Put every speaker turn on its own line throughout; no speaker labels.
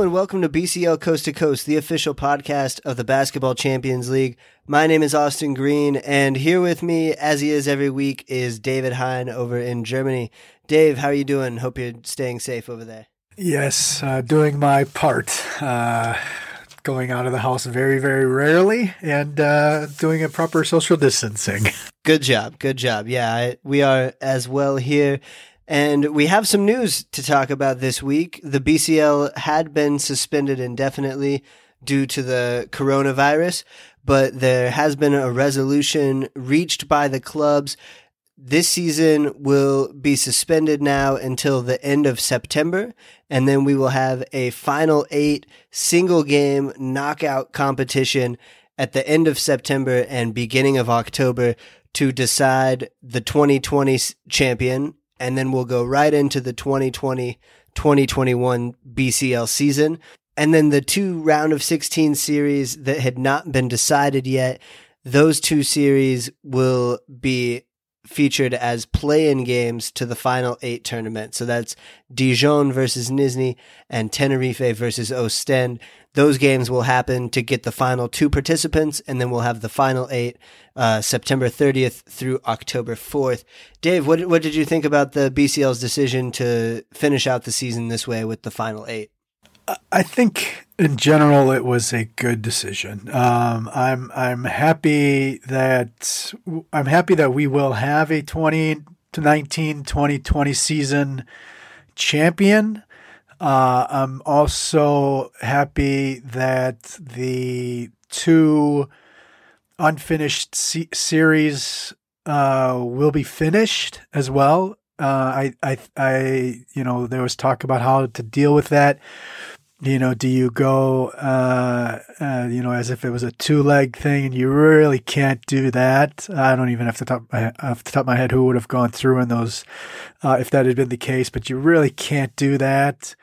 Hello and welcome to BCL Coast to Coast, the official podcast of the Basketball Champions League. My name is Austin Green, and here with me, as he is every week, is David Hein over in Germany. Dave, how are you doing? Hope you're staying safe over there.
Yes, uh, doing my part. Uh, going out of the house very, very rarely and uh, doing a proper social distancing.
Good job. Good job. Yeah, I, we are as well here. And we have some news to talk about this week. The BCL had been suspended indefinitely due to the coronavirus, but there has been a resolution reached by the clubs. This season will be suspended now until the end of September, and then we will have a final eight single game knockout competition at the end of September and beginning of October to decide the 2020 champion and then we'll go right into the 2020 2021 BCL season. And then the two round of 16 series that had not been decided yet, those two series will be featured as play-in games to the final eight tournament. So that's Dijon versus Nizhny and Tenerife versus Ostend. Those games will happen to get the final two participants, and then we'll have the final eight uh, September 30th through October 4th. Dave, what what did you think about the BCL's decision to finish out the season this way with the final eight?
I think in general it was a good decision. Um, I'm I'm happy that I'm happy that we will have a 2019 2020 season champion. Uh, I'm also happy that the two unfinished series uh, will be finished as well. Uh, I, I, I, you know, there was talk about how to deal with that you know, do you go, uh, uh, you know, as if it was a two leg thing and you really can't do that? I don't even have to top, off the top of my head who would have gone through in those, uh, if that had been the case, but you really can't do that.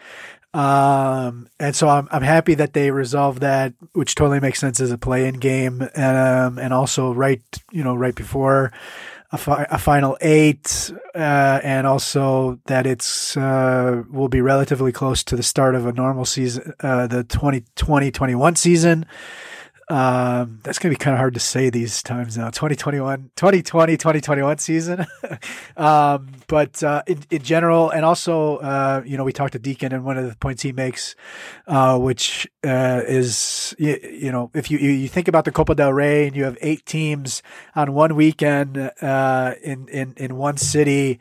Um, and so I'm, I'm happy that they resolved that, which totally makes sense as a play in game. Um, and also right, you know, right before, a, fi- a final eight, uh, and also that it's uh, will be relatively close to the start of a normal season, uh, the 2020-21 season. Um, that's going to be kind of hard to say these times now. 2021, 2020, 2021 season. um, but uh, in, in general, and also, uh, you know, we talked to Diccon, and one of the points he makes, uh, which uh, is, you, you, know, if you, you think about the Copa del Rey and you have eight teams on one weekend uh, in, in, in one city,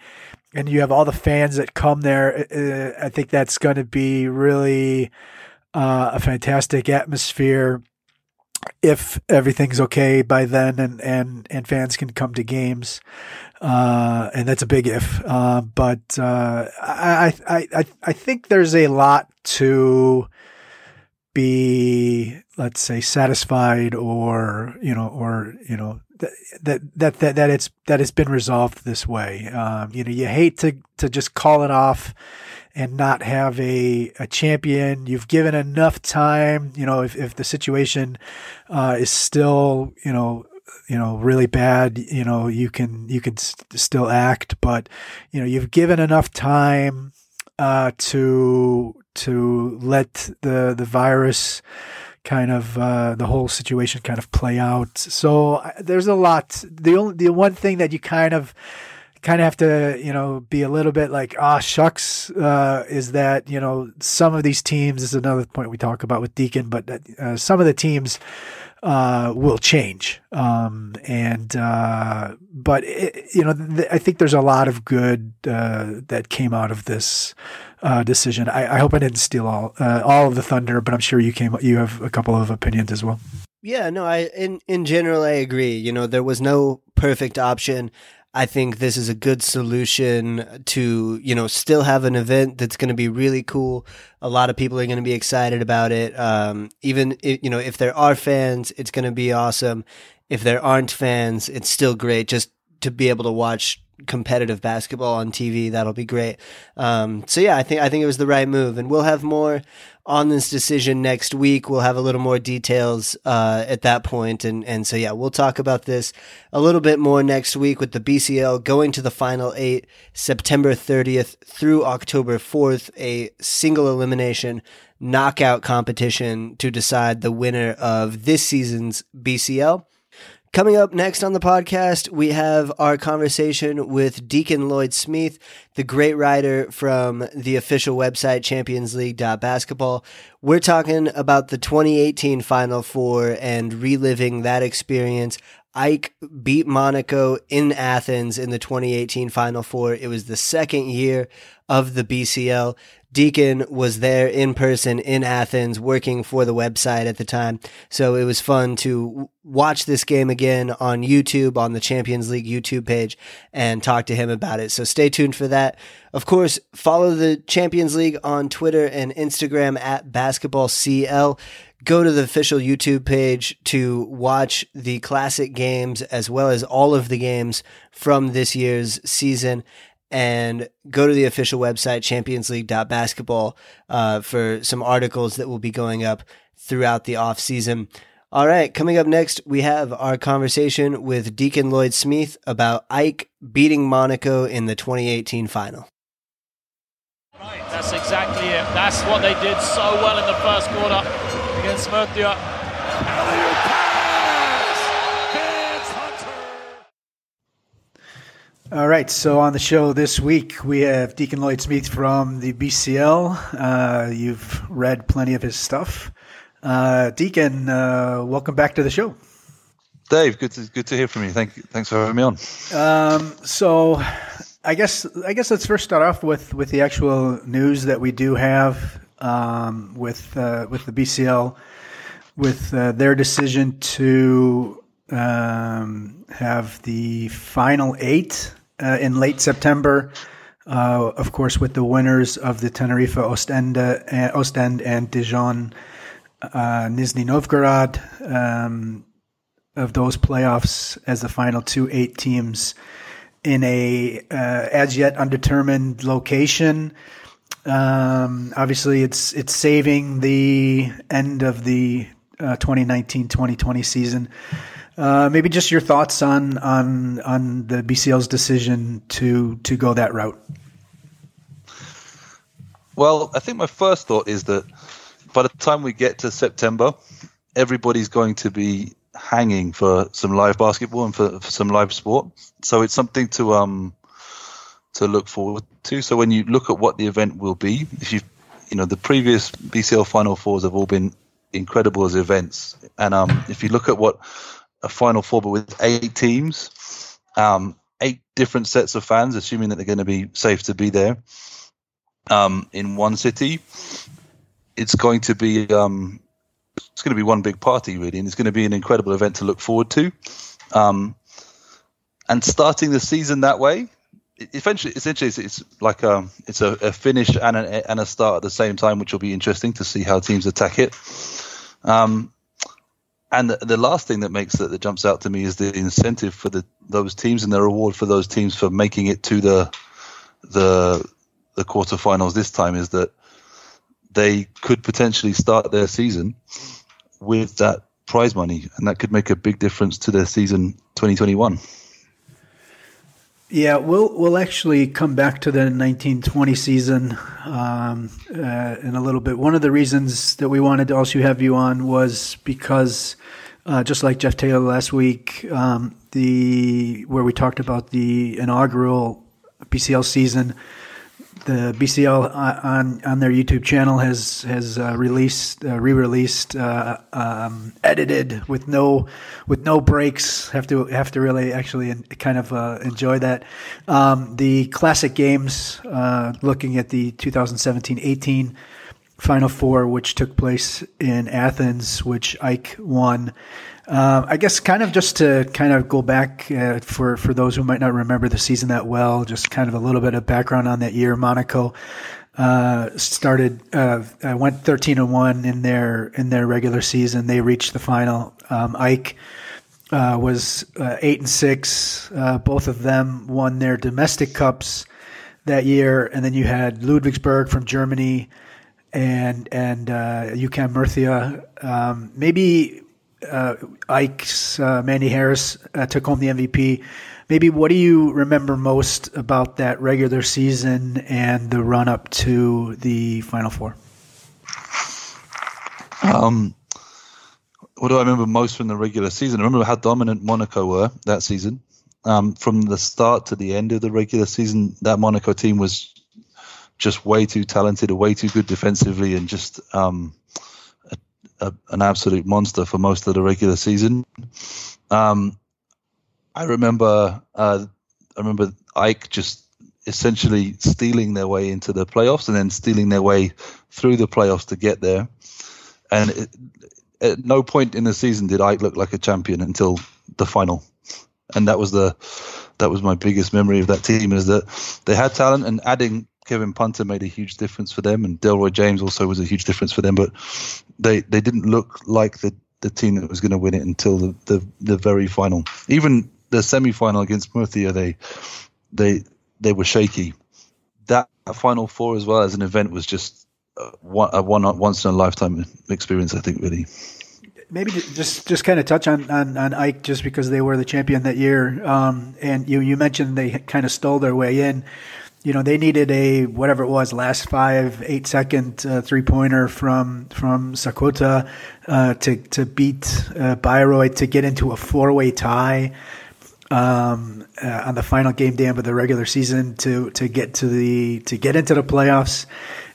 and you have all the fans that come there, uh, I think that's going to be really a fantastic atmosphere if everything's okay by then and, and, and fans can come to games. Uh, and that's a big if. Uh, but uh, I, I, I, I think there's a lot to be, let's say, satisfied or, you know, or, you know, that, that, that, that it's, that it's been resolved this way. Um, you know, you hate to, to just call it off and not have a, a champion. You've given enough time. You know, if, if the situation uh, is still, you know, you know, really bad, you know, you can you can st- still act, but you know, you've given enough time uh, to to let the the virus kind of uh, the whole situation kind of play out. So there's a lot. The only the one thing that you kind of kind of have to, you know, be a little bit like, ah, shucks, uh, is that, you know, some of these teams, this is another point we talk about with Diccon, but uh, some of the teams uh, will change. Um, and, uh, but, it, you know, th- I think there's a lot of good uh, that came out of this. Uh, decision. I, I, hope I didn't steal all all of the thunder, but I'm sure you came. You have a couple of opinions as well.
Yeah, no, I in in general I agree. You know, there was no perfect option. I think this is a good solution to, you know, still have an event that's going to be really cool. A lot of people are going to be excited about it. Um, even, if, you know, if there are fans, it's going to be awesome. If there aren't fans, it's still great just to be able to watch competitive basketball on TV. That'll be great. Um, so yeah, I think, I think it was the right move and we'll have more on this decision next week. We'll have a little more details uh, at that point, and and so yeah, we'll talk about this a little bit more next week with the BCL going to the final eight, September 30th through October 4th, a single elimination knockout competition to decide the winner of this season's BCL. Coming up next on the podcast, we have our conversation with Diccon Lloyd-Smeath, the great writer from the official website championsleague.basketball. We're talking about the 2018 Final Four and reliving that experience. AEK beat Monaco in Athens in the 2018 Final Four. It was the second year of the BCL. Diccon was there in person in Athens working for the website at the time. So it was fun to watch this game again on YouTube, on the Champions League YouTube page, and talk to him about it. So stay tuned for that. Of course, follow the Champions League on Twitter and Instagram at basketballcl. Go to the official YouTube page to watch the classic games as well as all of the games from this year's season and go to the official website championsleague.basketball uh, for some articles that will be going up throughout the off season. All right, coming up next, we have our conversation with Diccon Lloyd-Smeath about AEK beating Monaco in the 2018 final.
Right, that's exactly it. That's what they did so well in the first quarter against Murcia.
All right, so on the show this week, we have Diccon Lloyd-Smeath from the BCL. Uh, you've read plenty of his stuff. Uh, Diccon, uh, welcome back to the show.
Dave, good to good to hear from you. Thank thanks for having me on.
Um, so, I guess I guess let's first start off with, with the actual news that we do have um, with uh, with the BCL, with uh, their decision to um, have the final eight uh, in late September. Uh, of course, with the winners of the Tenerife Ostend, uh, Ostend and Dijon uh, Nizhny Novgorod um, of those playoffs as the final two eight teams in a uh, as yet undetermined location. Um, obviously, it's it's saving the end of the 2019-2020 uh, season. Uh, maybe just your thoughts on on on the BCL's decision to to go that route.
Well, I think my first thought is that by the time we get to September, everybody's going to be hanging for some live basketball and for, for some live sport. So it's something to um to look forward to. So when you look at what the event will be, if you you know the previous BCL Final Fours have all been incredible as events, and um if you look at what a Final Four, but with eight teams, um, eight different sets of fans, assuming that they're going to be safe to be there um, in one city. It's going to be um, it's going to be one big party, really, and it's going to be an incredible event to look forward to. Um, and starting the season that way, eventually, essentially, it's, it's like a it's a, a finish and a, and a start at the same time, which will be interesting to see how teams attack it. Um, and the, the, last thing that makes that, that jumps out to me is the incentive for the those teams and the reward for those teams for making it to the the the quarterfinals this time is that they could potentially start their season with that prize money, and that could make a big difference to their season 2021.
Yeah, we'll we'll actually come back to the 1920 season um, uh, in a little bit. One of the reasons that we wanted to also have you on was because, uh, just like Jeff Taylor last week, um, the where we talked about the inaugural BCL season the BCL uh, on on their YouTube channel has has uh, released uh, re-released uh, um, edited with no with no breaks. Have to have to really actually kind of uh, enjoy that. Um, the classic games, uh, looking at the 2017-18 Final Four, which took place in Athens, which AEK won. Uh, I guess kind of just to kind of go back uh, for for those who might not remember the season that well, just kind of a little bit of background on that year. Monaco uh, started uh, went thirteen and one in their in their regular season. They reached the final. Um, AEK uh, was uh, eight and six. both of them won their domestic cups that year, and then you had Ludwigsburg from Germany and and uh, UCAM Murcia. Um, maybe uh, AEK's uh, Manny Harris uh, took home the MVP. Maybe what do you remember most about that regular season and the run up to the Final Four?
Um, what do I remember most from the regular season? I remember how dominant Monaco were that season. Um, from the start to the end of the regular season, that Monaco team was just way too talented, way too good defensively, and just um, a, an absolute monster for most of the regular season. Um, I remember, uh, I remember AEK just essentially stealing their way into the playoffs and then stealing their way through the playoffs to get there. And it, at no point in the season did AEK look like a champion until the final, and that was the that was my biggest memory of that team is that they had talent and adding Kevin Punter made a huge difference for them, and Delroy James also was a huge difference for them. But they they didn't look like the the team that was going to win it until the, the, the very final. Even the semi final against Murcia, they they they were shaky. That final four as well as an event was just a one, a once in a lifetime experience. I think really.
Maybe just just kind of touch on, on, on AEK just because they were the champion that year, um, and you you mentioned they kind of stole their way in. You know they needed a whatever it was last five eight second uh, three pointer from from Sakota uh, to to beat uh, Bayreuth to get into a four way tie um, uh, on the final game day of the regular season to to get to the to get into the playoffs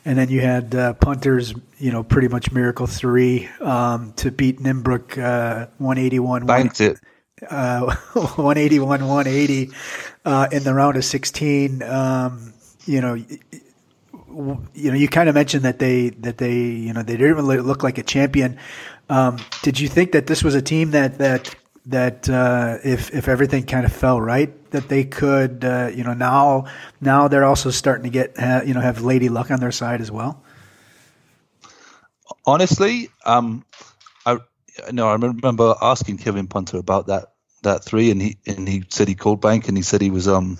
and then you had uh, Punter's, you know, pretty much miracle three um, to beat Nymburk uh, 181.
Banked it.
Uh, 181, 180 uh, in the round of 16. Um, you know, you know, you kind of mentioned that they that they you know they didn't really look like a champion. Um, did you think that this was a team that that that uh, if if everything kind of fell right, that they could, uh, you know, now now they're also starting to get, you know, have Lady Luck on their side as well.
Honestly, um, I no, I remember asking Kevin Punter about that that three, and he and he said he called bank, and he said he was um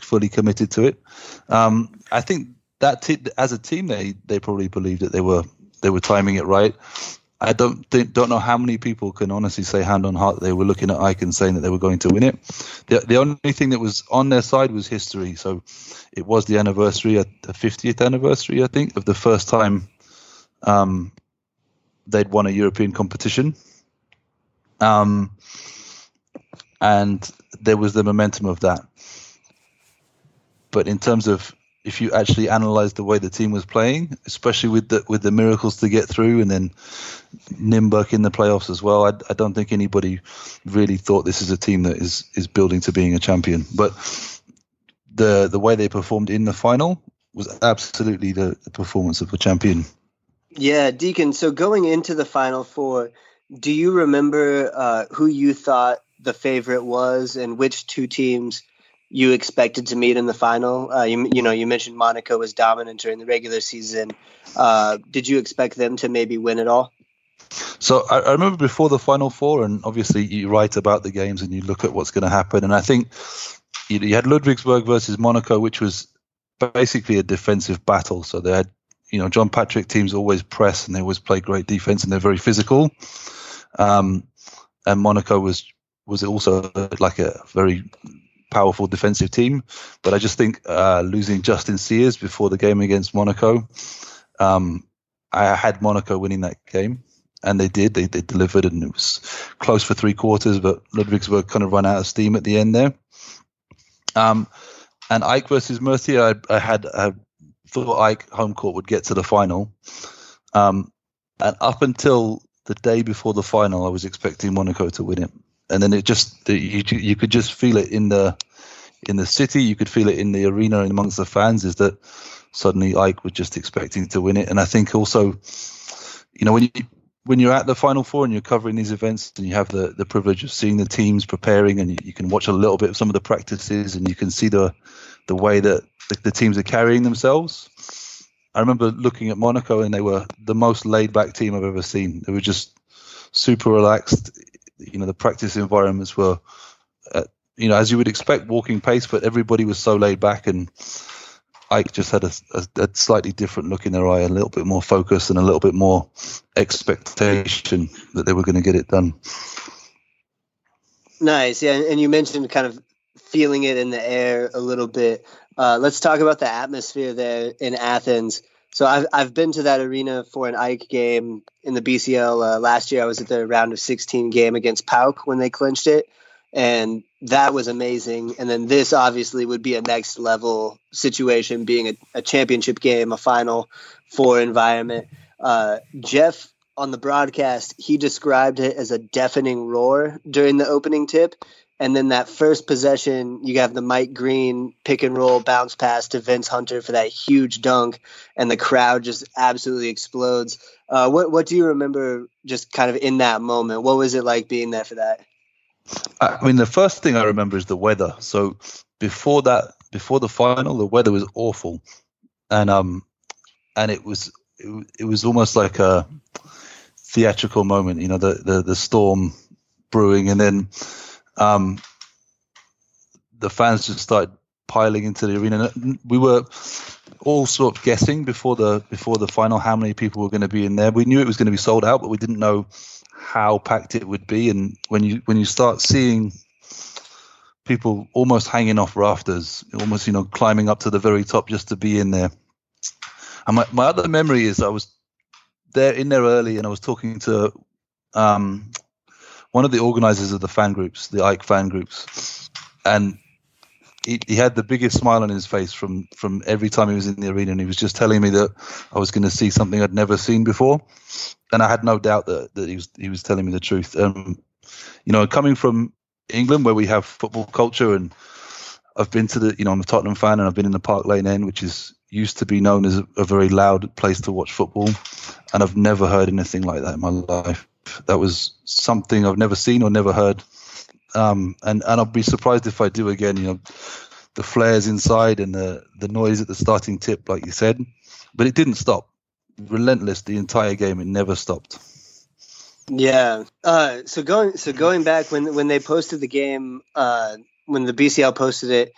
fully committed to it. Um, I think that t- as a team, they they probably believed that they were they were timing it right. I don't don't know how many people can honestly say hand on heart they were looking at AEK and saying that they were going to win it. The, the only thing that was on their side was history. So it was the anniversary, the 50th anniversary, I think, of the first time um, they'd won a European competition. Um, and there was the momentum of that. But in terms of if you actually analyze the way the team was playing, especially with the with the miracles to get through, and then Nymburk in the playoffs as well, I, I, don't think anybody really thought this is a team that is is building to being a champion. But the the way they performed in the final was absolutely the, the performance of a champion.
Yeah, Diccon. So going into the final four, do you remember uh, who you thought the favorite was, and which two teams? you expected to meet in the final? Uh, you, you know, you mentioned Monaco was dominant during the regular season. Uh, did you expect them to maybe win it all?
So I, I, remember before the final four, and obviously you write about the games and you look at what's going to happen. And I think you, you had Ludwigsburg versus Monaco, which was basically a defensive battle. So they had, you know, John Patrick teams always press and they always play great defense and they're very physical. Um, and Monaco was was also like a very powerful defensive team. But I just think uh, losing Justin Sears before the game against Monaco, um, I had Monaco winning that game. And they did. They, they delivered, and it was close for three quarters. But Ludwigsburg kind of run out of steam at the end there. Um, and AEK versus Murcia, I, I had I thought AEK home court would get to the final. Um, and up until the day before the final, I was expecting Monaco to win it and then it just you you could just feel it in the in the city. You could feel it in the arena and amongst the fans. Is that suddenly AEK was just expecting to win it, and I think also, you know, when you when you're at the final four and you're covering these events and you have the, the privilege of seeing the teams preparing and you, you can watch a little bit of some of the practices and you can see the the way that the, the teams are carrying themselves. I remember looking at Monaco and they were the most laid back team I've ever seen. They were just super relaxed you know the practice environments were, uh, you know, as you would expect, walking pace, but everybody was so laid back and AEK just had a, a, a, slightly different look in their eye, a little bit more focus, and a little bit more expectation that they were going to get it done.
Nice, yeah. And you mentioned kind of feeling it in the air a little bit. Uh, let's talk about the atmosphere there in Athens. So I've I've been to that arena for an AEK game in the BCL uh, last year. I was at the round of 16 game against PAOK when they clinched it, and that was amazing. And then this obviously would be a next level situation, being a, a championship game, a final four environment. Uh, Jeff on the broadcast, he described it as a deafening roar during the opening tip. And then that first possession, you have the Mike Green pick and roll bounce pass to Vince Hunter for that huge dunk, and the crowd just absolutely explodes. Uh, what what do you remember just kind of in that moment? What was it like being there for that?
I mean, the first thing I remember is the weather. So before that, before the final, the weather was awful, and um, and it was it, it was almost like a theatrical moment. You know, the the, the storm brewing, and then um, the fans just started piling into the arena. We were all sort of guessing before the before the final how many people were going to be in there. We knew it was going to be sold out, but we didn't know how packed it would be. And when you when you start seeing people almost hanging off rafters, almost you know climbing up to the very top just to be in there. And my, my other memory is I was there in there early, and I was talking to um, one of the organizers of the fan groups, the AEK fan groups, and he, he, had the biggest smile on his face from from every time he was in the arena, and he was just telling me that I was going to see something I'd never seen before, and I had no doubt that, that he was he was telling me the truth. Um, you know, coming from England where we have football culture, and I've been to the you know I'm a Tottenham fan, and I've been in the Park Lane End, which is used to be known as a, a very loud place to watch football, and I've never heard anything like that in my life. That was something I've never seen or never heard, um, and and I'll be surprised if I do again. You know, the flares inside and the the noise at the starting tip, like you said, but it didn't stop. Relentless the entire game. It never stopped.
Yeah. Uh, so going so going back when when they posted the game, uh, when the BCL posted it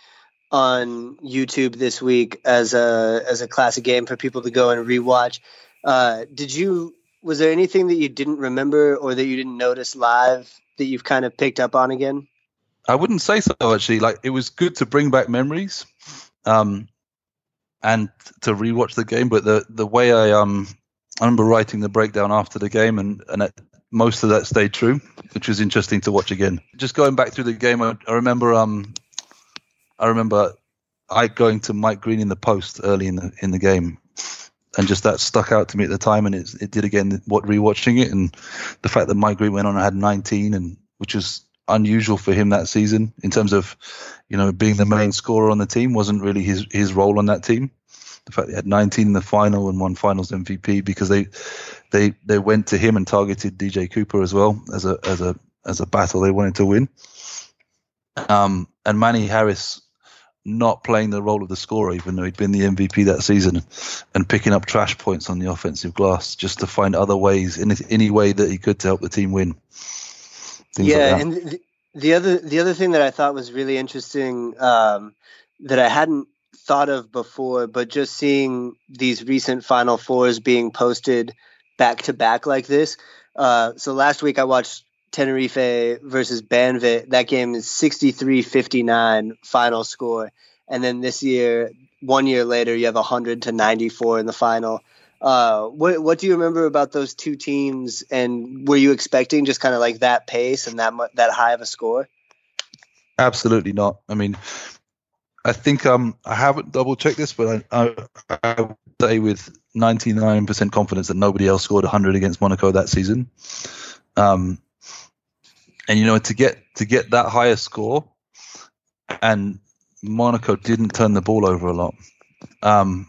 on YouTube this week as a as a classic game for people to go and rewatch. Uh, did you was there anything that you didn't remember or that you didn't notice live that you've kind of picked up on again?
I wouldn't say so actually. Like it was good to bring back memories, um, and to rewatch the game. But the the way I um I remember writing the breakdown after the game, and and it, most of that stayed true, which was interesting to watch again. Just going back through the game, I, I remember um I remember I going to Mike Green in the post early in the in the game, and just that stuck out to me at the time, and it, it did again. What rewatching it, and the fact that Mike Green went on and had 19, and which was unusual for him that season in terms of, you know, being the main scorer on the team wasn't really his his role on that team. The fact he had 19 in the final and won Finals MVP because they they they went to him and targeted DJ Cooper as well as a as a as a battle they wanted to win. Um, and Manny Harris not playing the role of the scorer, even though he'd been the MVP that season, and picking up trash points on the offensive glass just to find other ways, in any way that he could to help the team win.
Things yeah, like and the, the, other the other thing that I thought was really interesting um, that I hadn't thought of before, but just seeing these recent Final Fours being posted back to back like this. Uh, so last week I watched Tenerife versus Banvit. That game is 63-59 final score. And then this year, one year later, you have 100 to 94 in the final. Uh, what what do you remember about those two teams? And were you expecting just kind of like that pace and that that high of a score?
Absolutely not. I mean, I think um I haven't double checked this, but I, I, I would say with 99% confidence that nobody else scored 100 against Monaco that season. Um, and you know to get to get that higher score, and Monaco didn't turn the ball over a lot. Um,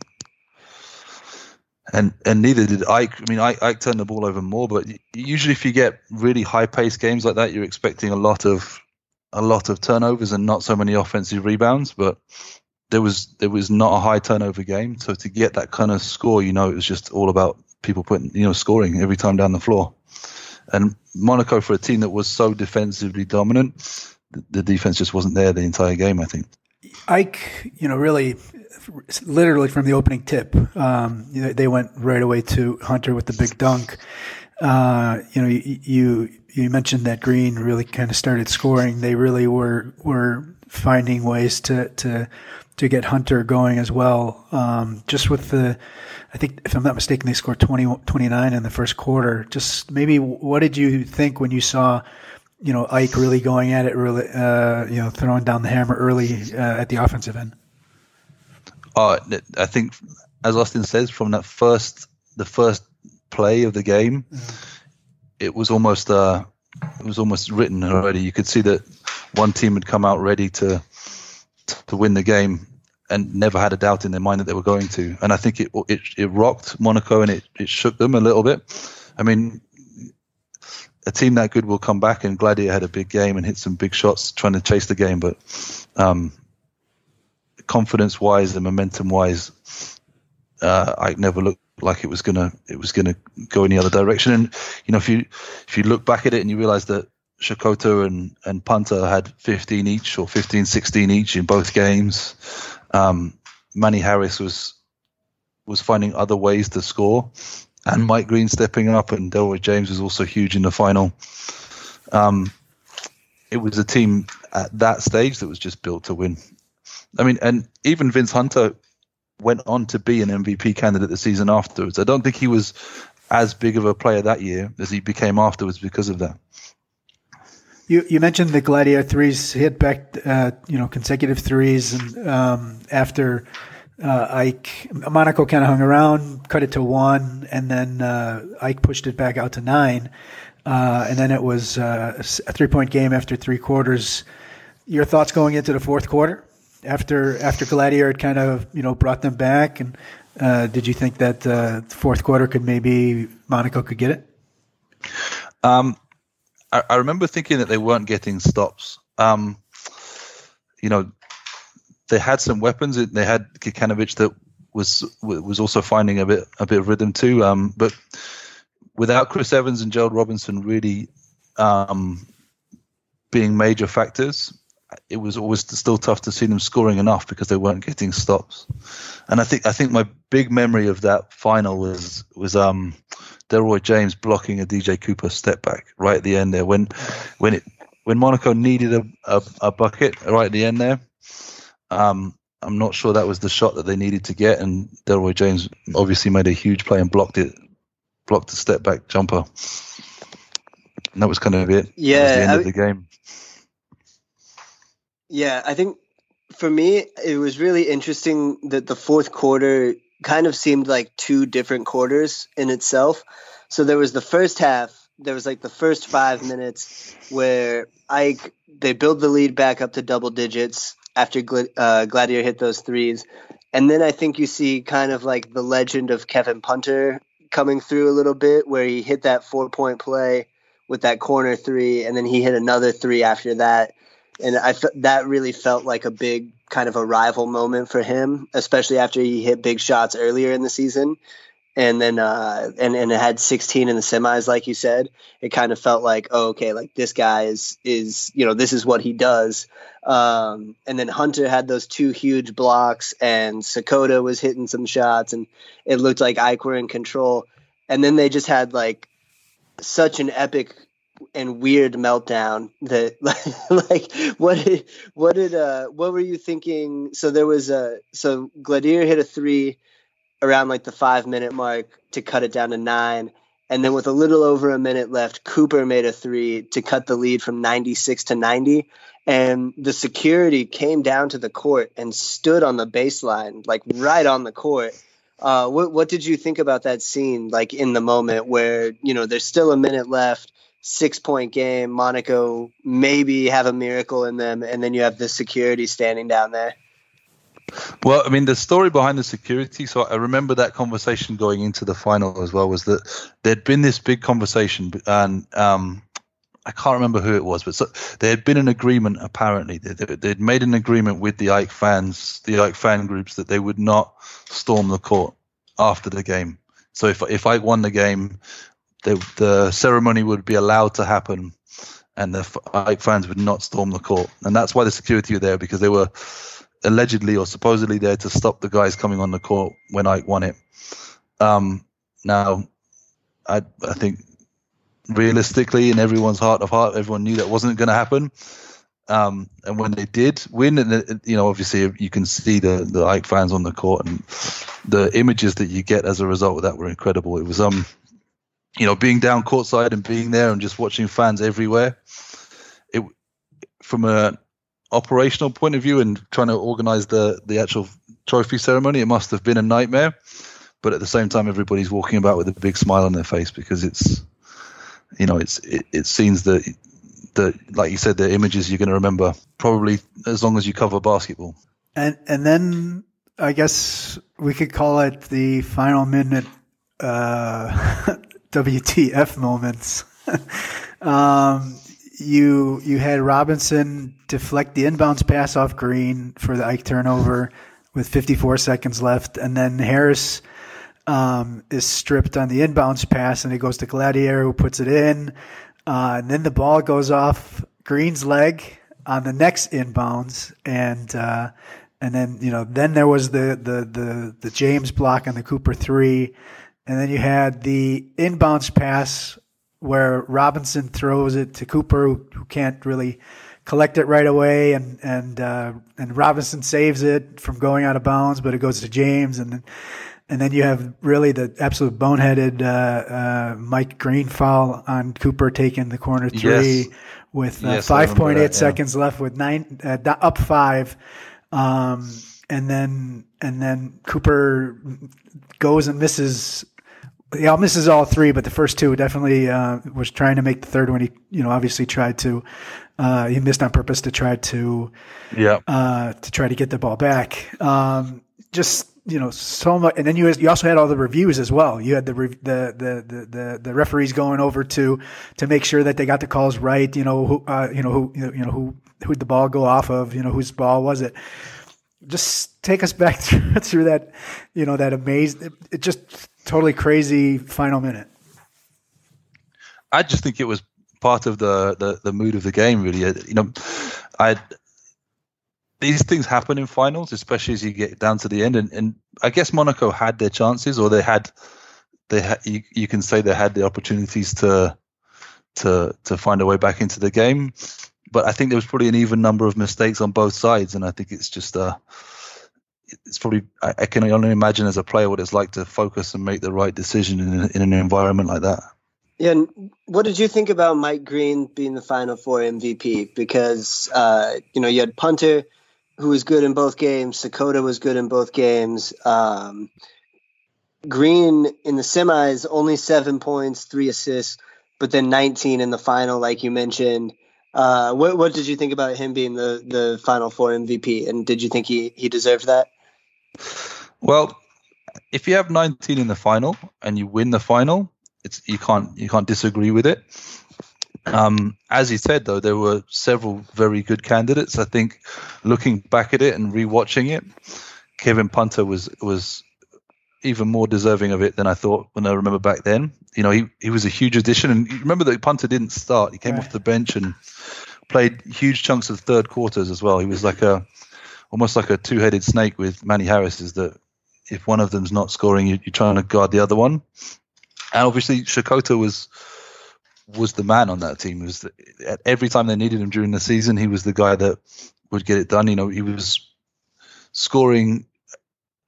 and and neither did AEK. I mean, AEK, AEK turned the ball over more, but usually if you get really high paced games like that, you're expecting a lot of a lot of turnovers and not so many offensive rebounds. But there was there was not a high turnover game, so to get that kind of score, you know, it was just all about people putting you know scoring every time down the floor. And Monaco, for a team that was so defensively dominant, the defense just wasn't there the entire game. I think.
AEK, you know, really, literally from the opening tip, um, they went right away to Hunter with the big dunk. Uh, you know, you, you mentioned that Green really kind of started scoring. They really were were finding ways to to to get Hunter going as well. Um, just with the, I think if I'm not mistaken, they scored 20, 29 in the first quarter. Just maybe what did you think when you saw, you know, AEK really going at it, really, uh, you know, throwing down the hammer early uh, at the offensive end?
Uh, I think, as Austin says, from that first, the first play of the game, mm. it was almost uh, it was almost written already. You could see that one team had come out ready to to win the game and never had a doubt in their mind that they were going to. And I think it it, it rocked Monaco and it, it shook them a little bit. I mean, a team that good will come back, and Gladyr had a big game and hit some big shots trying to chase the game. But um, confidence wise and momentum wise, uh, I never looked like it was gonna it was gonna go any other direction. And you know, if you if you look back at it and you realize that Sakota and and Punter had 15 each or 15 16 each in both games. Um, Manny Harris was was finding other ways to score, and Mike Green stepping up, and Delroy James was also huge in the final. Um, it was a team at that stage that was just built to win. I mean, and even Vince Hunter went on to be an MVP candidate the season afterwards. I don't think he was as big of a player that year as he became afterwards because of that.
You you mentioned the Gladyr threes hit back, uh, you know, consecutive threes, and um, after uh, AEK Monaco kind of hung around, cut it to one, and then uh, AEK pushed it back out to nine, uh, and then it was uh, a three point game after three quarters. Your thoughts going into the fourth quarter? after after Gladyr had kind of you know brought them back, and uh, did you think that fourth quarter could maybe Monaco could get it?
Um, I, I remember thinking that they weren't getting stops. Um, you know, they had some weapons. They had Kikanovic that was was also finding a bit a bit of rhythm too. Um, but without Chris Evans and Gerald Robinson really um, being major factors, it was always still tough to see them scoring enough because they weren't getting stops. And I think I think my big memory of that final was was um Delroy James blocking a DJ Cooper step back right at the end there when when it when Monaco needed a, a, a bucket right at the end there. Um, I'm not sure that was the shot that they needed to get, and Delroy James obviously made a huge play and blocked it, blocked the step back jumper. And that was kind of it.
Yeah,
the end I, of the game.
Yeah, I think for me, it was really interesting that the fourth quarter kind of seemed like two different quarters in itself. So there was the first half, there was like the first five minutes where AEK, they build the lead back up to double digits after uh, Gladyr hit those threes. And then I think you see kind of like the legend of Kevin Punter coming through a little bit where he hit that four point play with that corner three, and then he hit another three after that and I that really felt like a big kind of a rival moment for him, especially after he hit big shots earlier in the season, and then uh, and and it had 16 in the semis, like you said. It kind of felt like, oh, okay, like this guy is is you know this is what he does. Um, and then Hunter had those two huge blocks, and Sakota was hitting some shots, and it looked like AEK were in control. And then they just had like such an epic and weird meltdown that like what did what did uh what were you thinking? So there was a so Gladyr hit a three around like the five minute mark to cut it down to nine. And then with a little over a minute left cooper made a three to cut the lead from 96 to 90 and the security came down to the court and stood on the baseline like right on the court. Uh, what what did you think about that scene like in the moment where you know there's still a minute left six point game, Monaco maybe have a miracle in them, and then you have the security standing down there.
Well, I mean, the story behind the security. So I remember that conversation going into the final as well. Was that there'd been this big conversation, and um, I can't remember who it was, but so, there had been an agreement. Apparently, they, they'd made an agreement with the AEK fans, the AEK fan groups, that they would not storm the court after the game. So if if AEK won the game, the, the ceremony would be allowed to happen and the AEK fans would not storm the court. And that's why the security were there because they were allegedly or supposedly there to stop the guys coming on the court when AEK won it. Um, now, I I think realistically, in everyone's heart of heart, everyone knew that wasn't going to happen. Um, and when they did win, and you know, obviously you can see the the AEK fans on the court and the images that you get as a result of that were incredible. It was um, you know, being down courtside and being there and just watching fans everywhere. It from a operational point of view and trying to organize the the actual trophy ceremony, it must have been a nightmare. But at the same time, everybody's walking about with a big smile on their face because it's, you know, it's it, it seems that the like you said, the images you're going to remember probably as long as you cover basketball.
And and then I guess we could call it the final minute uh, WTF moments. um, you you had Robinson deflect the inbounds pass off Green for the AEK turnover with 54 seconds left, and then Harris um, is stripped on the inbounds pass, and it goes to Gladyr who puts it in. Uh, and then the ball goes off Green's leg on the next inbounds, and uh, and then you know then there was the the the the James block on the Cooper three, and then you had the inbounds pass where Robinson throws it to Cooper, who, who can't really collect it right away, and and uh, and Robinson saves it from going out of bounds, but it goes to James, and and then you have really the absolute boneheaded uh, uh, Mike Green foul on Cooper taking the corner three
Yes.
with uh,
Yes,
5.8
that, yeah.
seconds left with nine uh, up five. Um, and then and then Cooper goes and misses. He all misses all three, but the first two definitely uh, was trying to make the third one. He, you know, obviously tried to. Uh, he missed on purpose to try to
Yeah,
uh, to try to get the ball back. Um, just you know, so much, and then you you also had all the reviews as well. You had the re- the, the the the the referees going over to to make sure that they got the calls right. You know who uh, you know who you know who who'd the ball go off of. You know whose ball was it. Just take us back through, through that, you know, that amazing, it just totally crazy final minute.
I just think it was part of the, the, the mood of the game, really. Uh, You know, I these things happen in finals, especially as you get down to the end. And, and I guess Monaco had their chances, or they had they had you, you can say they had the opportunities to to to find a way back into the game. But I think there was probably an even number of mistakes on both sides, and I think it's just uh it's probably I, can only imagine as a player what it's like to focus and make the right decision in, in an environment like that.
Yeah, and what did you think about Mike Green being the Final Four MVP? Because uh, you know you had Punter, who was good in both games. Sakota was good in both games. Um, Green in the semis only seven points, three assists, but then 19 in the final, like you mentioned. Uh, what what did you think about him being the the Final Four MVP? And did you think he he deserved that?
Well, if you have 19 in the final and you win the final, it's you can't you can't disagree with it. Um, as he said, though, there were several very good candidates. I think looking back at it and rewatching it, Kevin Punter was was even more deserving of it than I thought when I remember back then. You know, he, he was a huge addition, and you remember that Punter didn't start. He came
Right.
off the bench and played huge chunks of third quarters as well. He was like a almost like a two-headed snake with Manny Harris. Is that if one of them's not scoring, you, you're trying to guard the other one. And obviously, Sakota was was the man on that team. Was the, every time they needed him during the season, he was the guy that would get it done. You know, he was scoring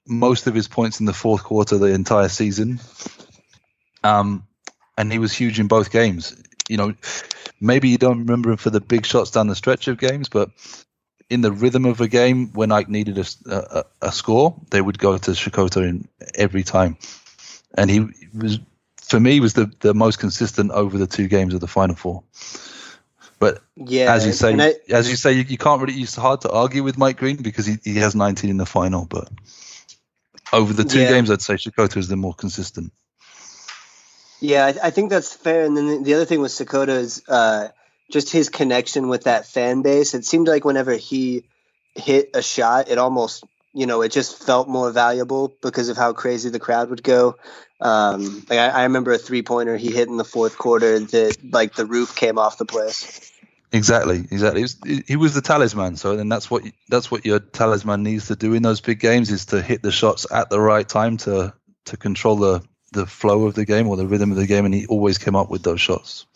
most of his points in the fourth quarter the entire season. Um, and he was huge in both games. You know, maybe you don't remember him for the big shots down the stretch of games, but in the rhythm of a game, when AEK needed a, a, a score, they would go to Sakota in every time. And he was, for me, was the, the most consistent over the two games of the Final Four. But
Yeah,
as you say,
I-
as you say, you, you can't really. It's hard to argue with Mike Green because he, he has 19 in the final. But over the two
Yeah.
games, I'd say Sakota is the more consistent.
Yeah, I, I think that's fair. And then the, the other thing with Sakota is uh, just his connection with that fan base. It seemed like whenever he hit a shot, it almost, you know, it just felt more valuable because of how crazy the crowd would go. Um, like I, I remember a three pointer he hit in the fourth quarter that like the roof came off the place.
Exactly, exactly. Was, he was the talisman, so then that's what that's what your talisman needs to do in those big games is to hit the shots at the right time to to control the the flow of the game or the rhythm of the game, and he always came up with those shots.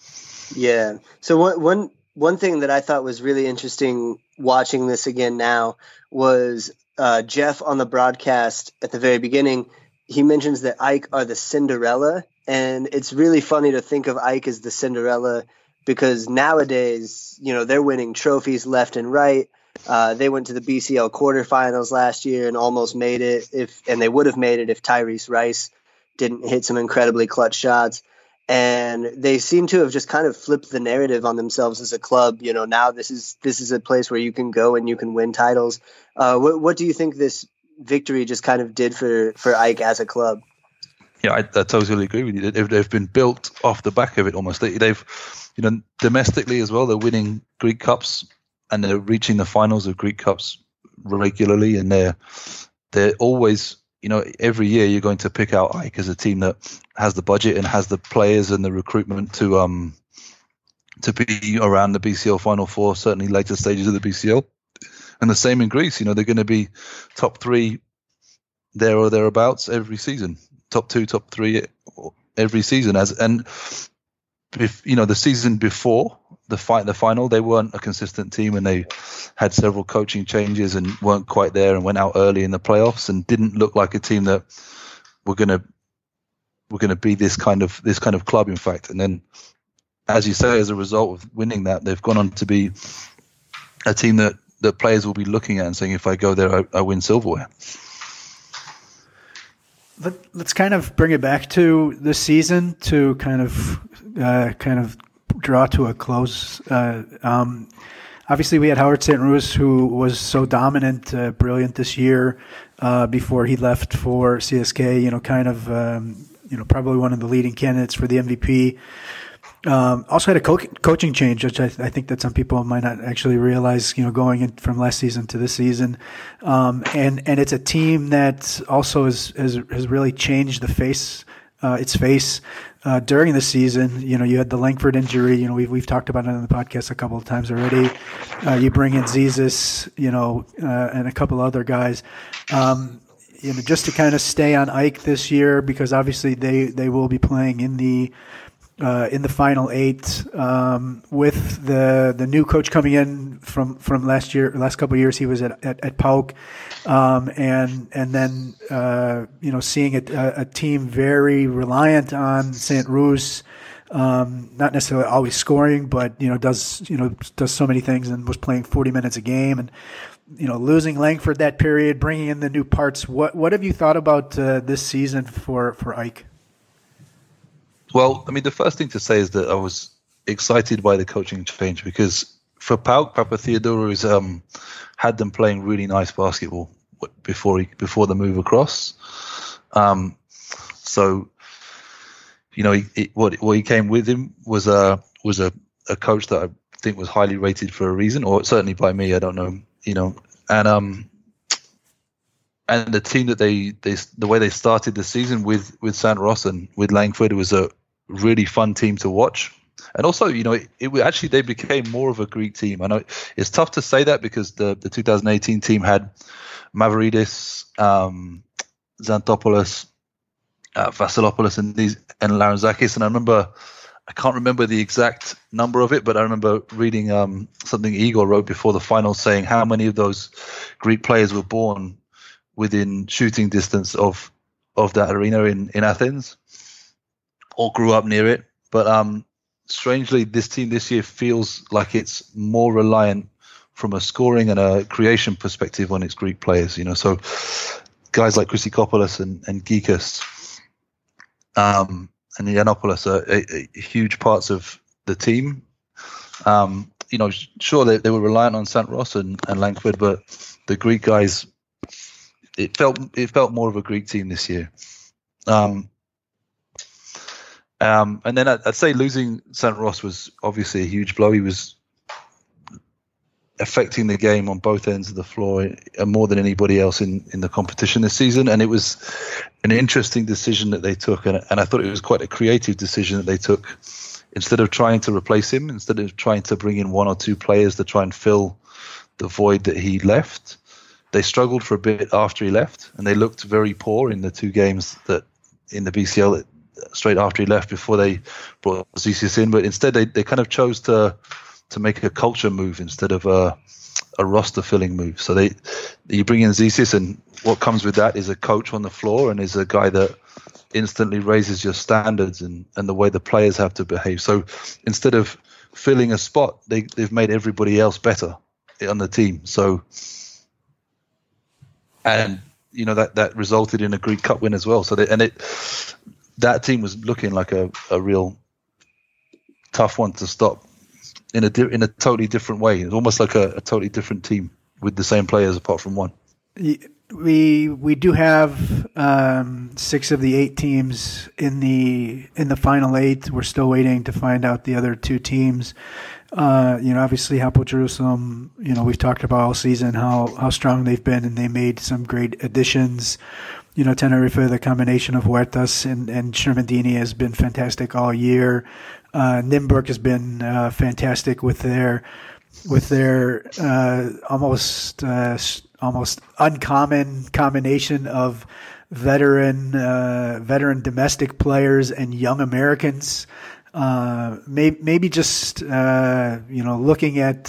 Yeah. So one one one thing that I thought was really interesting watching this again now was uh, Jeff on the broadcast at the very beginning. He mentions that AEK are the Cinderella, and it's really funny to think of AEK as the Cinderella because nowadays, you know, they're winning trophies left and right. Uh, they went to the BCL quarterfinals last year and almost made it if, and they would have made it if Tyrese Rice didn't hit some incredibly clutch shots and they seem to have just kind of flipped the narrative on themselves as a club. You know, now this is this is a place where you can go and you can win titles. Uh, what, what do you think this victory just kind of did for for AEK as a club?
Yeah, I, I totally agree with you. They've, they've been built off the back of it almost. They, they've, you know, domestically as well. They're winning Greek Cups and they're reaching the finals of Greek Cups regularly, and they're they're always you know, every year you're going to pick out AEK as a team that has the budget and has the players and the recruitment to um to be around the BCL Final Four, certainly later stages of the BCL. And the same in Greece. You know, they're going to be top three there or thereabouts every season, top two, top three every season. As and if you know the season before the fight, the final, they weren't a consistent team, and they had several coaching changes and weren't quite there, and went out early in the playoffs, and didn't look like a team that were going to were going to be this kind of this kind of club. In fact, and then, as you say, as a result of winning that, they've gone on to be a team that that players will be looking at and saying, "If I go there, I, I win silverware."
Let, us kind of bring it back to the season to kind of uh, kind of draw to a close. Uh, um, obviously, we had Howard Sant-Roos, who was so dominant, uh, brilliant this year uh, before he left for CSK. You know, kind of um, you know probably one of the leading candidates for the MVP. Um, also had a co- coaching change, which I, I, think that some people might not actually realize. You know, going in from last season to this season, um, and and it's a team that also has has, has really changed the face, uh, its face uh, during the season. You know, you had the Langford injury. You know, we've we've talked about it on the podcast a couple of times already. Uh, you bring in Zisis, you know, uh, and a couple other guys. Um, you know, just to kind of stay on AEK this year because obviously they they will be playing in the uh, in the final eight um, with the the new coach coming in from from last year last couple of years he was at at, at PAOK um, and and then uh, you know seeing a, a, team very reliant on Sant-Roos um, not necessarily always scoring but you know does you know does so many things and was playing 40 minutes a game and you know losing Langford that period bringing in the new parts what what have you thought about uh, this season for for AEK
well, I mean, the first thing to say is that I was excited by the coaching change because for PAOK, Papatheodorou um, had them playing really nice basketball before he before the move across. Um, so, you know, he, he, what what he came with him was a was a, a coach that I think was highly rated for a reason, or certainly by me. I don't know, you know, and um, and the team that they, they the way they started the season with with Sant-Roos and with Langford was a really fun team to watch. And also, you know, it, it, actually they became more of a Greek team. I know it's tough to say that because the, the 2018 team had Mavridis, um, Xanthopoulos, uh, Vasilopoulos, and these and Larentzakis. And I remember, I can't remember the exact number of it, but I remember reading um, something Igor wrote before the final saying how many of those Greek players were born within shooting distance of of that arena in in Athens, or grew up near it. But um, strangely, this team this year feels like it's more reliant from a scoring and a creation perspective on its Greek players. You know, so guys like Chryssikopoulos and and Gikas, um, and Yiannopoulos are, are, are huge parts of the team. Um, you know, sure they, they were reliant on Sant-Roos and, and Langford, but the Greek guys it felt it felt more of a Greek team this year. Um, um, and then I'd, I'd say losing Sant-Roos was obviously a huge blow. He was affecting the game on both ends of the floor uh, more than anybody else in, in the competition this season. And it was an interesting decision that they took. And, and I thought it was quite a creative decision that they took instead of trying to replace him, instead of trying to bring in one or two players to try and fill the void that he left, they struggled for a bit after he left, and they looked very poor in the two games that in the BCL uh, straight after he left before they brought Zisis in. But instead, they, they kind of chose to to make a culture move instead of a a roster filling move. So they you bring in Zisis, and what comes with that is a coach on the floor and is a guy that instantly raises your standards and, and the way the players have to behave. So instead of filling a spot, they, they've made everybody else better on the team. So, and you know that that resulted in a Greek Cup win as well. So they, and it that team was looking like a, a real tough one to stop in a di- in a totally different way. It's almost like a, a totally different team with the same players apart from one.
We we do have um, six of the eight teams in the in the final eight. We're still waiting to find out the other two teams. Uh, you know, obviously Hapoel Jerusalem. You know, we've talked about all season how how strong they've been, and they made some great additions. You know, Tenerife, the combination of Huertas and and Shermadini has been fantastic all year. Uh, Nymburk has been uh, fantastic with their with their uh, almost uh, almost uncommon combination of veteran uh, veteran domestic players and young Americans. Uh, maybe, maybe just uh, you know looking at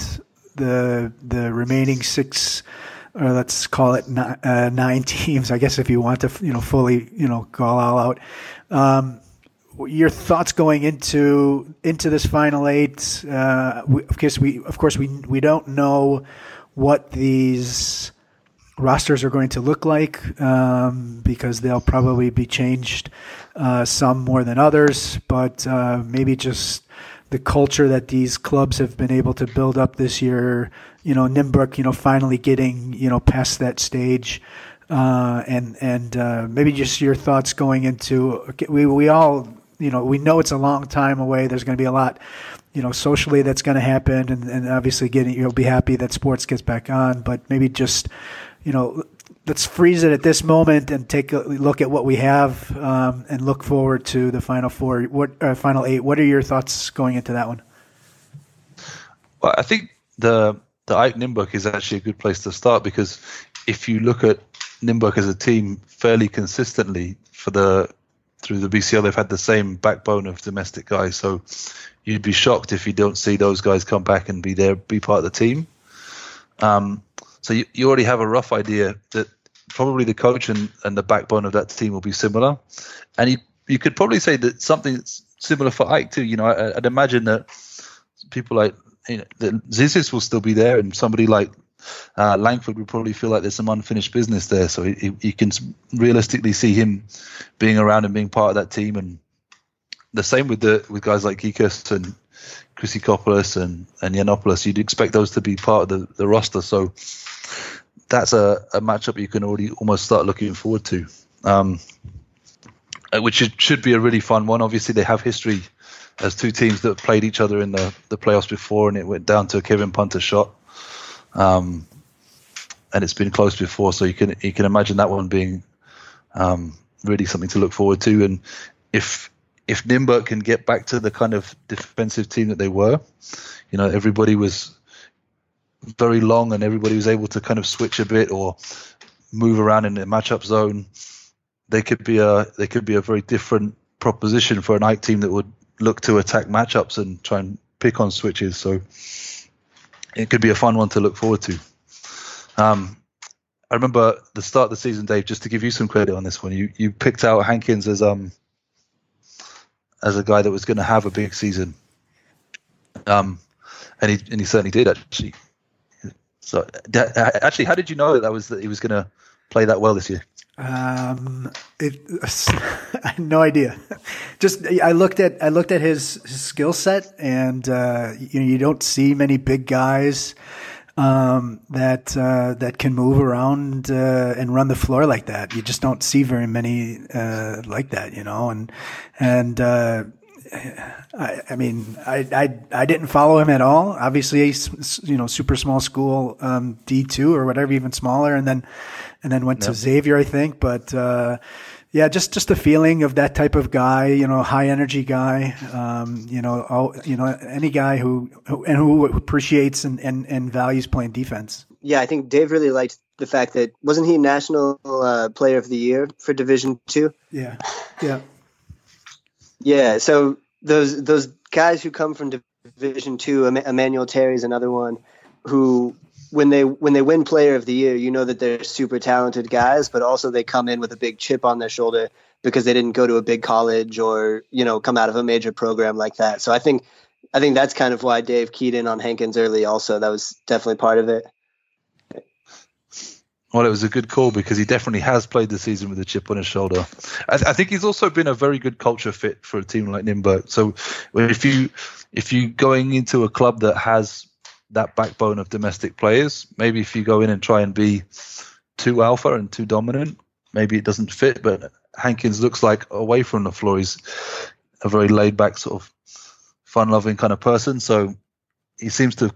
the the remaining six or let's call it nine, uh, nine teams. I guess if you want to you know fully you know call all out. Um, your thoughts going into into this final eight? Uh, we, of course, we of course we we don't know what these rosters are going to look like um, because they'll probably be changed, uh, some more than others, but uh, maybe just the culture that these clubs have been able to build up this year. You know, Nymburk, you know, finally getting you know past that stage. Uh, and and uh, maybe just your thoughts going into we we all you know we know it's a long time away. There's going to be a lot you know socially that's going to happen, and, and obviously getting you'll be happy that sports gets back on. But maybe just you know, let's freeze it at this moment and take a look at what we have um, and look forward to the final four, what uh, final eight. What are your thoughts going into that one?
Well, I think the the AEK Nymburk is actually a good place to start because if you look at Nymburk as a team fairly consistently for the through the BCL, they've had the same backbone of domestic guys. So you'd be shocked if you don't see those guys come back and be there, be part of the team. Um, so you, you already have a rough idea that probably the coach and, and the backbone of that team will be similar. And you, you could probably say that something similar for AEK too. You know, I, would imagine that people like you know, Zisis will still be there, and somebody like uh, Langford would probably feel like there's some unfinished business there. So you can realistically see him being around and being part of that team. And the same with the with guys like Gikas and Chryssikopoulos and and Yiannopoulos. You'd expect those to be part of the, the roster. So that's a, a matchup you can already almost start looking forward to, um, uh, which should, should be a really fun one. Obviously, they have history as two teams that played each other in the, the playoffs before, and it went down to a Kevin Punter shot. Um, and it's been close before, so you can you can imagine that one being um, really something to look forward to. And if if Nymburk can get back to the kind of defensive team that they were, you know, everybody was very long and everybody was able to kind of switch a bit or move around in the matchup zone, they could be a they could be a very different proposition for an AEK team that would look to attack matchups and try and pick on switches. So it could be a fun one to look forward to. Um, I remember the start of the season, Dave. Just to give you some credit on this one, you you picked out Hankins as um as a guy that was going to have a big season. Um, and he and he certainly did actually. So actually, how did you know that that was that he was going to play that well this year?
Um, it, I had no idea. Just I looked at I looked at his, his skill set, and uh, you know you don't see many big guys um, that uh, that can move around uh, and run the floor like that. You just don't see very many uh, like that, you know. And and uh, I, I, mean, I, I, I didn't follow him at all. Obviously, you know, super small school, um, D two or whatever, even smaller, and then, and then went to Xavier, I think. But uh, yeah, yeah, just just the feeling of that type of guy, you know, high energy guy, um, you know, all, you know, any guy who, who and who appreciates and, and, and values playing defense.
Yeah, I think Dave really liked the fact that wasn't he National uh, Player of the Year for Division Two?
Yeah, yeah,
yeah. So those those guys who come from Division Two, Emmanuel Terry is another one who when they when they win player of the year, you know that they're super talented guys, but also they come in with a big chip on their shoulder because they didn't go to a big college or you know come out of a major program like that. So I think I think that's kind of why Dave keyed in on Hankins early. Also, that was definitely part of it.
Well, it was a good call because he definitely has played the season with a chip on his shoulder. I, th- I think he's also been a very good culture fit for a team like Nymburk. So if you if you going into a club that has that backbone of domestic players. Maybe if you go in and try and be too alpha and too dominant, maybe it doesn't fit. But Hankins looks like away from the floor, he's a very laid back, sort of fun loving kind of person. So he seems to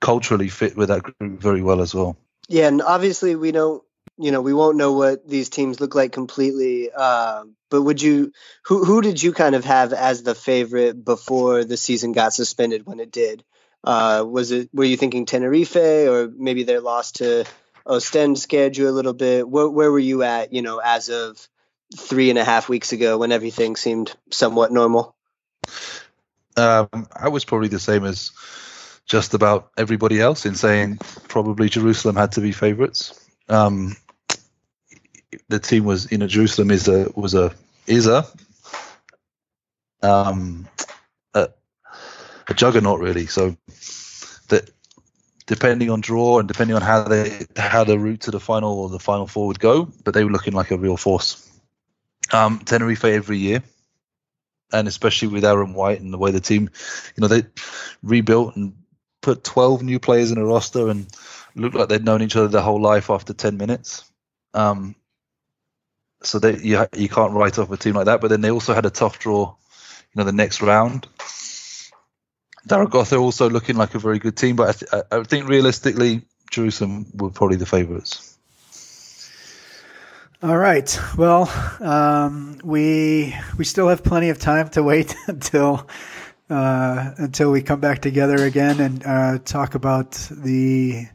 culturally fit with that group very well as well.
Yeah, and obviously we don't, you know, we won't know what these teams look like completely. Uh, but would you, who who did you kind of have as the favorite before the season got suspended when it did? Uh, was it were you thinking Tenerife or maybe their loss to Ostend scared you a little bit? Where, where were you at? You know, as of three and a half weeks ago when everything seemed somewhat normal.
Um, I was probably the same as just about everybody else in saying probably Jerusalem had to be favourites. Um, the team was, you know, Jerusalem is a was a is a um, a juggernaut really. So that depending on draw and depending on how they how the route to the final or the final four would go, but they were looking like a real force. Um, Tenerife every year, and especially with Aaron White and the way the team, you know, they rebuilt and put 12 new players in a roster and looked like they'd known each other their whole life after 10 minutes. Um, so they you you can't write off a team like that. But then they also had a tough draw, you know, the next round. Zaragoza also looking like a very good team, but I, th- I think realistically, Jerusalem were probably the favourites.
All right. Well, um, we we still have plenty of time to wait until uh, until we come back together again and uh, talk about the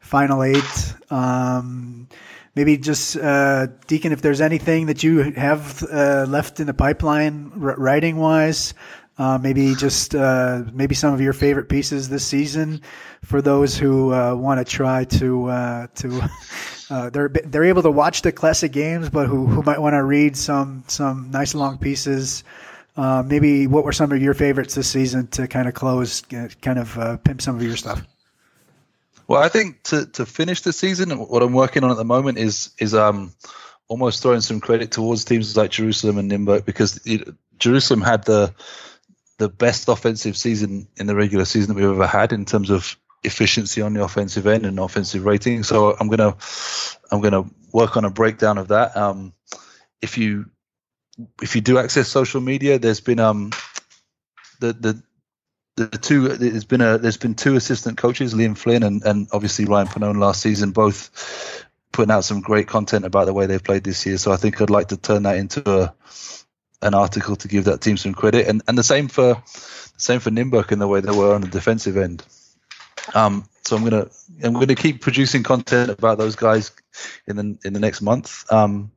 final eight. Um, maybe just uh, Diccon, if there's anything that you have uh, left in the pipeline, writing wise, uh, maybe just uh, maybe some of your favorite pieces this season for those who uh, want to try to uh, to uh, they're they're able to watch the classic games, but who who might want to read some some nice long pieces. Uh, maybe what were some of your favorites this season to kind of close, kind of pimp some of your stuff.
Well, I think to to finish the season, what I'm working on at the moment is is um almost throwing some credit towards teams like Jerusalem and Nymburk because it, Jerusalem had the the best offensive season in the regular season that we've ever had in terms of efficiency on the offensive end and offensive rating. So I'm gonna I'm gonna work on a breakdown of that. Um, if you if you do access social media, there's been um the the the two there's been a there's been two assistant coaches, Liam Flynn and, and obviously Ryan Panone last season, both putting out some great content about the way they've played this year. So I think I'd like to turn that into a an article to give that team some credit, and and the same for the same for Nymburk in the way they were on the defensive end. Um, so I'm gonna I'm gonna keep producing content about those guys in the in the next month. Um,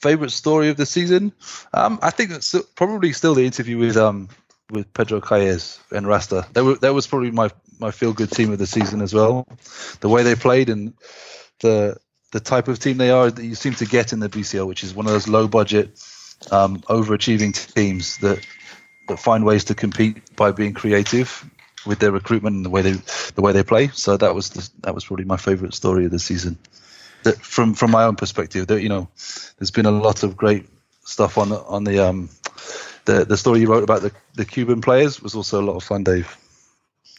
favorite story of the season, um, I think it's probably still the interview with um with Pedro Calles and Rasta. That were, that was probably my my feel good team of the season as well. The way they played and the the type of team they are that you seem to get in the BCL, which is one of those low budget um, overachieving teams that that find ways to compete by being creative with their recruitment and the way they the way they play. So that was the, that was probably my favorite story of the season. That from from my own perspective, that you know, there's been a lot of great stuff on the on the um the the story you wrote about the the Cuban players was also a lot of fun, Dave.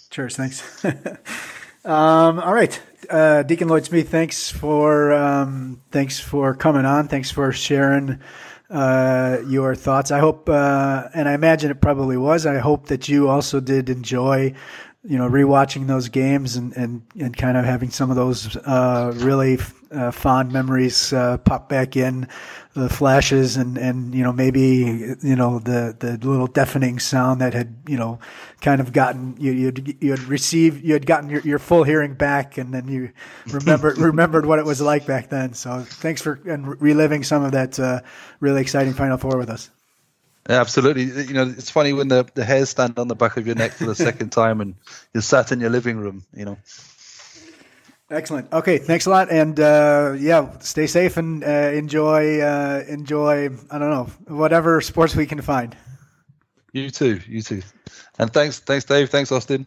Cheers, thanks. um, all right, uh, Diccon Lloyd-Smeath, thanks for um, thanks for coming on. Thanks for sharing uh, your thoughts. I hope, uh, and I imagine it probably was. I hope that you also did enjoy, you know, rewatching those games and and, and kind of having some of those uh, really uh, fond memories uh, pop back in, the flashes, and and you know maybe you know the the little deafening sound that had you know kind of gotten you you'd, you had received you had gotten your, your full hearing back, and then you remembered remembered what it was like back then. So thanks for and reliving some of that uh, really exciting Final Four with us.
Absolutely. You know, it's funny when the, the hairs stand on the back of your neck for the second time and you're sat in your living room, you know.
Excellent. Okay, thanks a lot, and uh, yeah, stay safe and uh, enjoy uh, enjoy. I don't know whatever sports we can find.
You too. You too. And thanks, thanks, Dave. Thanks, Austin.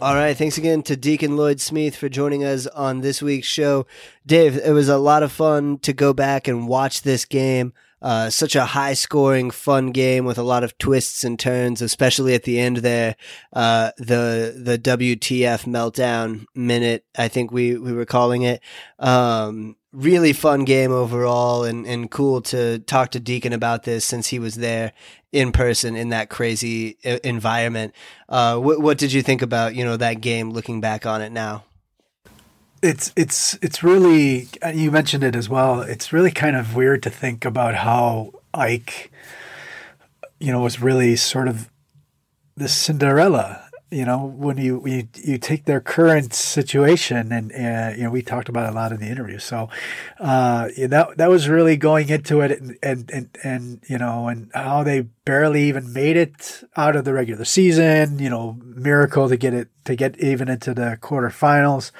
All right. Thanks again to Diccon Lloyd-Smeath for joining us on this week's show. Dave, it was a lot of fun to go back and watch this game. Uh, such a high scoring, fun game with a lot of twists and turns, especially at the end there. Uh, the, the WTF meltdown minute, I think we, we were calling it. Um, really fun game overall and, and cool to talk to Diccon about this since he was there in person in that crazy uh, environment. Uh, what, what did you think about, you know, that game looking back on it now?
It's it's it's really you mentioned it as well. It's really kind of weird to think about how AEK, you know, was really sort of the Cinderella you know when you you, you take their current situation and uh, you know we talked about a lot in the interview. So uh, that that was really going into it and, and and and you know and how they barely even made it out of the regular season you know miracle to get it to get even into the quarterfinals.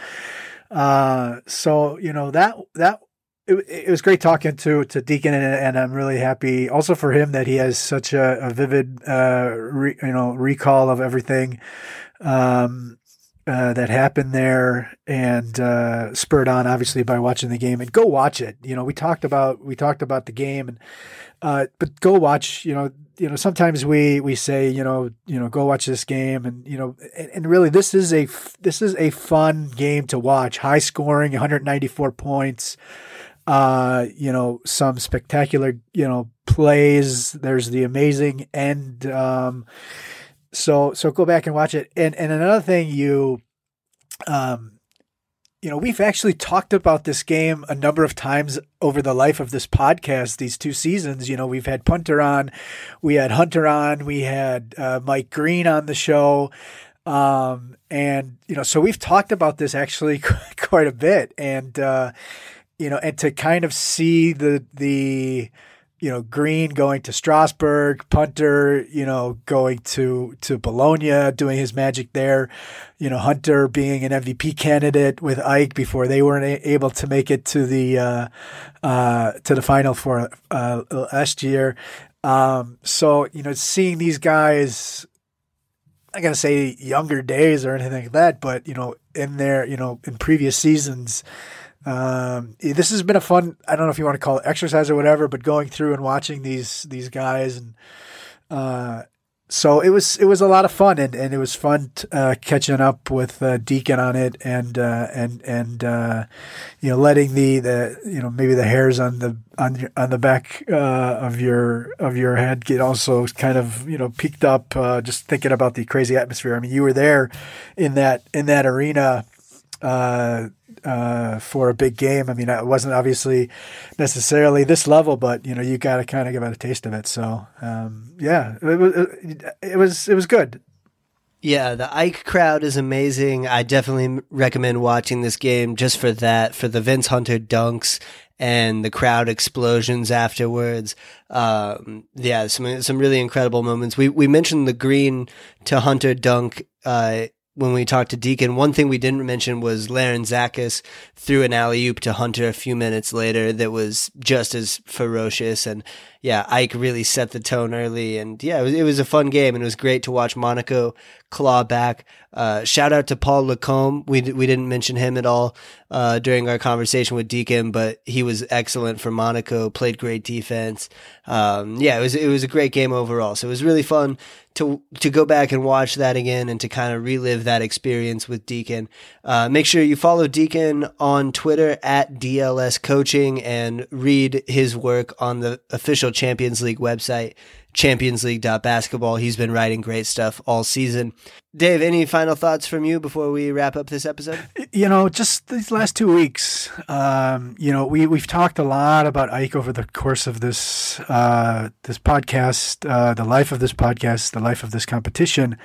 Uh, so you know that that it, it, was great talking to to Diccon, and, and, I'm really happy also for him that he has such a, a vivid, uh, re, you know, recall of everything um, uh, that happened there, and uh, spurred on obviously by watching the game. And go watch it. You know, we talked about we talked about the game, and uh, but go watch. You know, you know. Sometimes we we say you know you know go watch this game, and you know, and, and really this is a this is a fun game to watch. High scoring, 194 points uh, you know, some spectacular, you know, plays. There's the amazing end. Um, so so go back and watch it. And and another thing you um you know, we've actually talked about this game a number of times over the life of this podcast, these two seasons. You know, we've had Punter on, we had Hunter on, we had uh, Mike Green on the show. Um, and, you know, so we've talked about this actually quite a bit. And, uh, you know, and to kind of see the the you know Green going to Strasbourg, Punter, you know, going to to Bologna, doing his magic there. You know, Hunter being an MVP candidate with AEK before they weren't able to make it to the uh, uh, to the final for uh, last year. Um, so you know, seeing these guys. I'm gonna say younger days or anything like that, but you know, in their, you know, in previous seasons, um, this has been a fun. I don't know if you want to call it exercise or whatever, but going through and watching these these guys and uh, so it was it was a lot of fun and, and it was fun t- uh, catching up with uh, Diccon on it and uh, and and uh, you know letting the, the you know maybe the hairs on the on your, on the back uh, of your of your head get also kind of you know peaked up uh, just thinking about the crazy atmosphere. I mean, you were there in that in that arena uh, for a big game. I mean, it wasn't obviously necessarily this level, but you know, you got to kind of give it a taste of it. So, um, yeah, it was, it was, it was good.
Yeah, the AEK crowd is amazing. I definitely recommend watching this game just for that, for the Vince Hunter dunks and the crowd explosions afterwards. Um, yeah, some some really incredible moments. We we mentioned the Green to Hunter dunk uh, when we talked to Diccon, one thing we didn't mention was Larentzakis threw an alley oop to Hunter a few minutes later that was just as ferocious. And yeah, AEK really set the tone early. And yeah, it was, it was a fun game and it was great to watch Monaco claw back. Uh, shout out to Paul Lacombe. We, we didn't mention him at all uh, during our conversation with Diccon, but he was excellent for Monaco, played great defense. Um, yeah, it was, it was a great game overall. So it was really fun to to go back and watch that again and to kind of relive that experience with Diccon. Uh, make sure you follow Diccon on Twitter at DLS Coaching and read his work on the official official Champions League website, championsleague.basketball. He's been writing great stuff all season. Dave, any final thoughts from you before we wrap up this episode?
You know, just these last two weeks, um, you know, we we've talked a lot about AEK over the course of this uh, this podcast, uh, the life of this podcast, the life of this competition.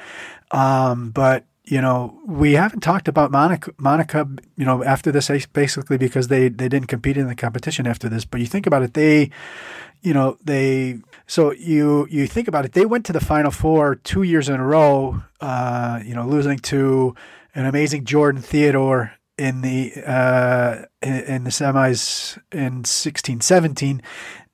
Um, but you know, we haven't talked about Monaco, Monaco, you know, after this, basically because they, they didn't compete in the competition after this. But you think about it, they, you know, they, so you, you think about it, they went to the Final Four two years in a row, uh, you know, losing to an amazing Jordan Theodore in the, uh, in, in the semis in 16, 17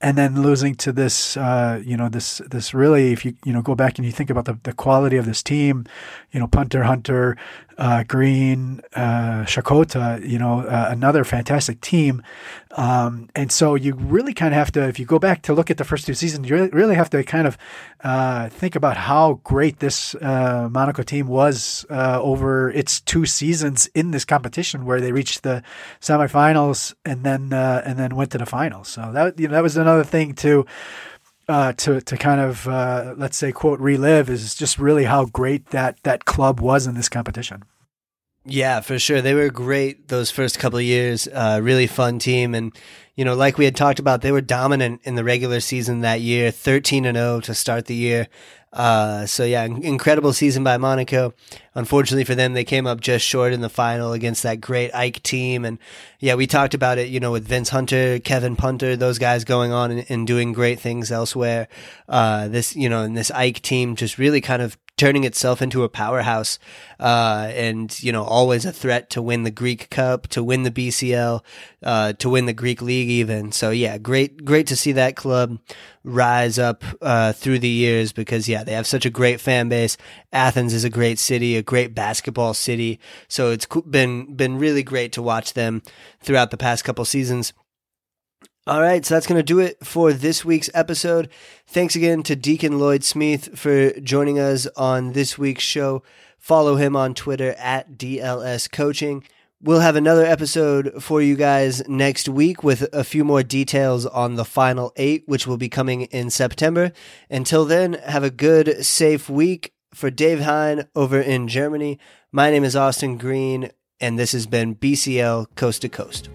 and then losing to this, uh, you know, this this really, if you you know go back and you think about the, the quality of this team, you know, Punter, Hunter, uh, Green, uh, Sakota, you know, uh, another fantastic team, um, and so you really kind of have to, if you go back to look at the first two seasons, you really have to kind of uh, think about how great this uh, Monaco team was over its two seasons in this competition, where they reached the semifinals and then and then went to the finals. So that you know that was another thing to uh, to to kind of uh, let's say quote relive is just really how great that that club was in this competition.
Yeah, for sure. They were great those first couple of years. Uh, really fun team, and you know, like we had talked about, they were dominant in the regular season that year, thirteen and zero to start the year. Uh, so yeah, incredible season by Monaco. Unfortunately for them, they came up just short in the final against that great AEK team. And yeah, we talked about it, you know, with Vince Hunter, Kevin Punter, those guys going on and, and doing great things elsewhere. Uh, this, you know, and this AEK team just really kind of turning itself into a powerhouse, uh, and you know always a threat to win the Greek Cup, to win the BCL, uh, to win the Greek League even. So yeah, great great to see that club rise up uh, through the years because yeah, they have such a great fan base. Athens is a great city, a great basketball city. So it's been been really great to watch them throughout the past couple seasons. All right, so that's going to do it for this week's episode. Thanks again to Diccon Lloyd-Smeath for joining us on this week's show. Follow him on Twitter at DLS Coaching. We'll have another episode for you guys next week with a few more details on the final eight, which will be coming in September. Until then, have a good, safe week. For Dave Hein over in Germany, my name is Austin Green, and this has been BCL Coast to Coast.